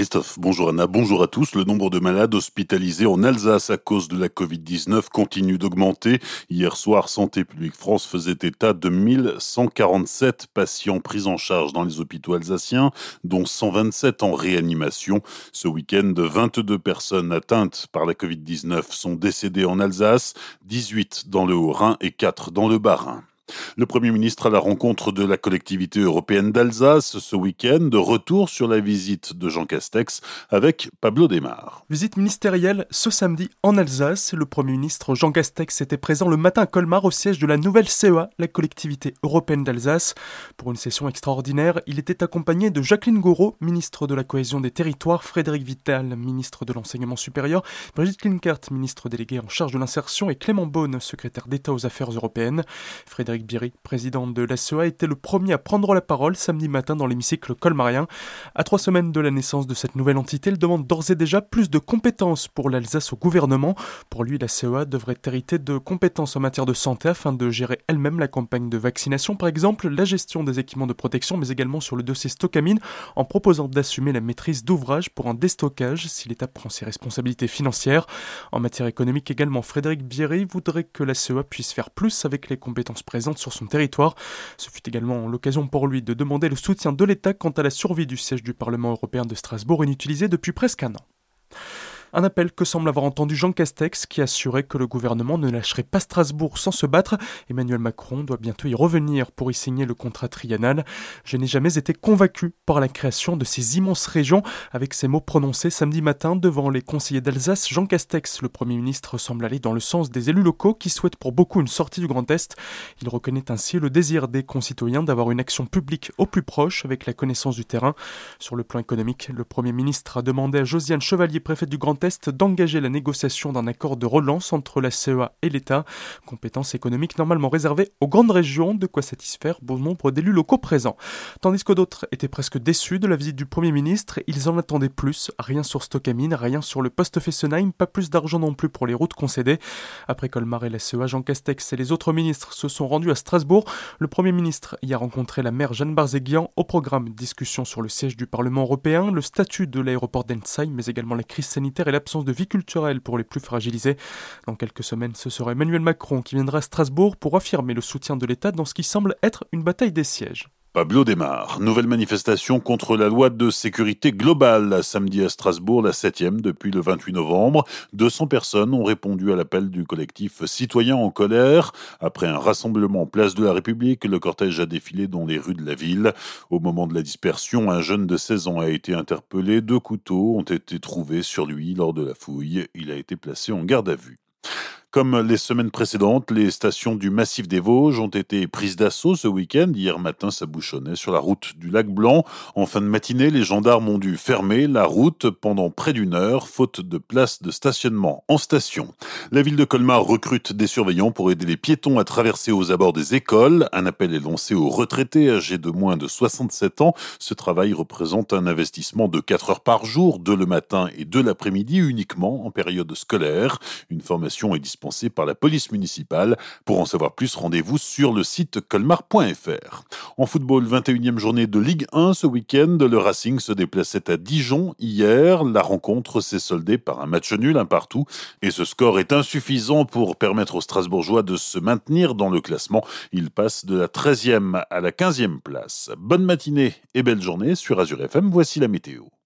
Christophe. Bonjour Anna, bonjour à tous. Le nombre de malades hospitalisés en Alsace à cause de la Covid-19 continue d'augmenter. Hier soir, Santé publique France faisait état de 1147 patients pris en charge dans les hôpitaux alsaciens, dont 127 en réanimation. Ce week-end, 22 personnes atteintes par la Covid-19 sont décédées en Alsace, 18 dans le Haut-Rhin et 4 dans le Bas-Rhin. Le Premier ministre à la rencontre de la collectivité européenne d'Alsace ce week-end, de retour sur la visite de Jean Castex avec Pablo Desmar. Visite ministérielle ce samedi en Alsace. Le Premier ministre Jean Castex était présent le matin à Colmar au siège de la nouvelle CEA, la collectivité européenne d'Alsace. Pour une session extraordinaire, il était accompagné de Jacqueline Gouraud, ministre de la cohésion des territoires, Frédéric Vital, ministre de l'enseignement supérieur, Brigitte Klinkert, ministre déléguée en charge de l'insertion et Clément Beaune, secrétaire d'État aux affaires européennes. Biry, président de la CEA, était le premier à prendre la parole samedi matin dans l'hémicycle colmarien. À trois semaines de la naissance de cette nouvelle entité, il demande d'ores et déjà plus de compétences pour l'Alsace au gouvernement. Pour lui, la CEA devrait hériter de compétences en matière de santé afin de gérer elle-même la campagne de vaccination, par exemple la gestion des équipements de protection, mais également sur le dossier Stockamine, en proposant d'assumer la maîtrise d'ouvrage pour un déstockage si l'État prend ses responsabilités financières. En matière économique également, Frédéric Bierry voudrait que la CEA puisse faire plus avec les compétences présentes sur son territoire. Ce fut également l'occasion pour lui de demander le soutien de l'État quant à la survie du siège du Parlement européen de Strasbourg inutilisé depuis presque un an. Un appel que semble avoir entendu Jean Castex qui assurait que le gouvernement ne lâcherait pas Strasbourg sans se battre. Emmanuel Macron doit bientôt y revenir pour y signer le contrat triennal. Je n'ai jamais été convaincu par la création de ces immenses régions. Avec ces mots prononcés samedi matin devant les conseillers d'Alsace, Jean Castex, le Premier ministre, semble aller dans le sens des élus locaux qui souhaitent pour beaucoup une sortie du Grand Est. Il reconnaît ainsi le désir des concitoyens d'avoir une action publique au plus proche avec la connaissance du terrain. Sur le plan économique, le Premier ministre a demandé à Josiane Chevalier, préfète du Grand d'engager la négociation d'un accord de relance entre la CEA et l'État, compétence économique normalement réservée aux grandes régions, de quoi satisfaire bon nombre d'élus locaux présents. Tandis que d'autres étaient presque déçus de la visite du Premier ministre, ils en attendaient plus, rien sur Stockamine, rien sur le poste Fessenheim, pas plus d'argent non plus pour les routes concédées. Après Colmar et la CEA, Jean Castex et les autres ministres se sont rendus à Strasbourg. Le Premier ministre y a rencontré la maire Jeanne Barzéguian au programme discussion sur le siège du Parlement européen, le statut de l'aéroport d'Ensheim, mais également la crise sanitaire l'absence de vie culturelle pour les plus fragilisés. Dans quelques semaines, ce sera Emmanuel Macron qui viendra à Strasbourg pour affirmer le soutien de l'État dans ce qui semble être une bataille des sièges. Pablo démarre. Nouvelle manifestation contre la loi de sécurité globale. Samedi à Strasbourg, la septième depuis le 28 novembre. 200 personnes ont répondu à l'appel du collectif Citoyens en colère. Après un rassemblement en place de la République, le cortège a défilé dans les rues de la ville. Au moment de la dispersion, un jeune de 16 ans a été interpellé. Deux couteaux ont été trouvés sur lui lors de la fouille. Il a été placé en garde à vue. Comme les semaines précédentes, les stations du massif des Vosges ont été prises d'assaut ce week-end. Hier matin, ça bouchonnait sur la route du lac Blanc. En fin de matinée, les gendarmes ont dû fermer la route pendant près d'une heure, faute de place de stationnement en station. La ville de Colmar recrute des surveillants pour aider les piétons à traverser aux abords des écoles. Un appel est lancé aux retraités âgés de moins de 67 ans. Ce travail représente un investissement de 4 heures par jour, de le matin et de l'après-midi uniquement en période scolaire. Une formation est disponible par la police municipale. Pour en savoir plus, rendez-vous sur le site colmar.fr. En football, 21e journée de Ligue 1 ce week-end, le Racing se déplaçait à Dijon hier. La rencontre s'est soldée par un match nul, un partout, et ce score est insuffisant pour permettre aux Strasbourgeois de se maintenir dans le classement. Ils passent de la 13e à la 15e place. Bonne matinée et belle journée sur Azure FM, voici la météo.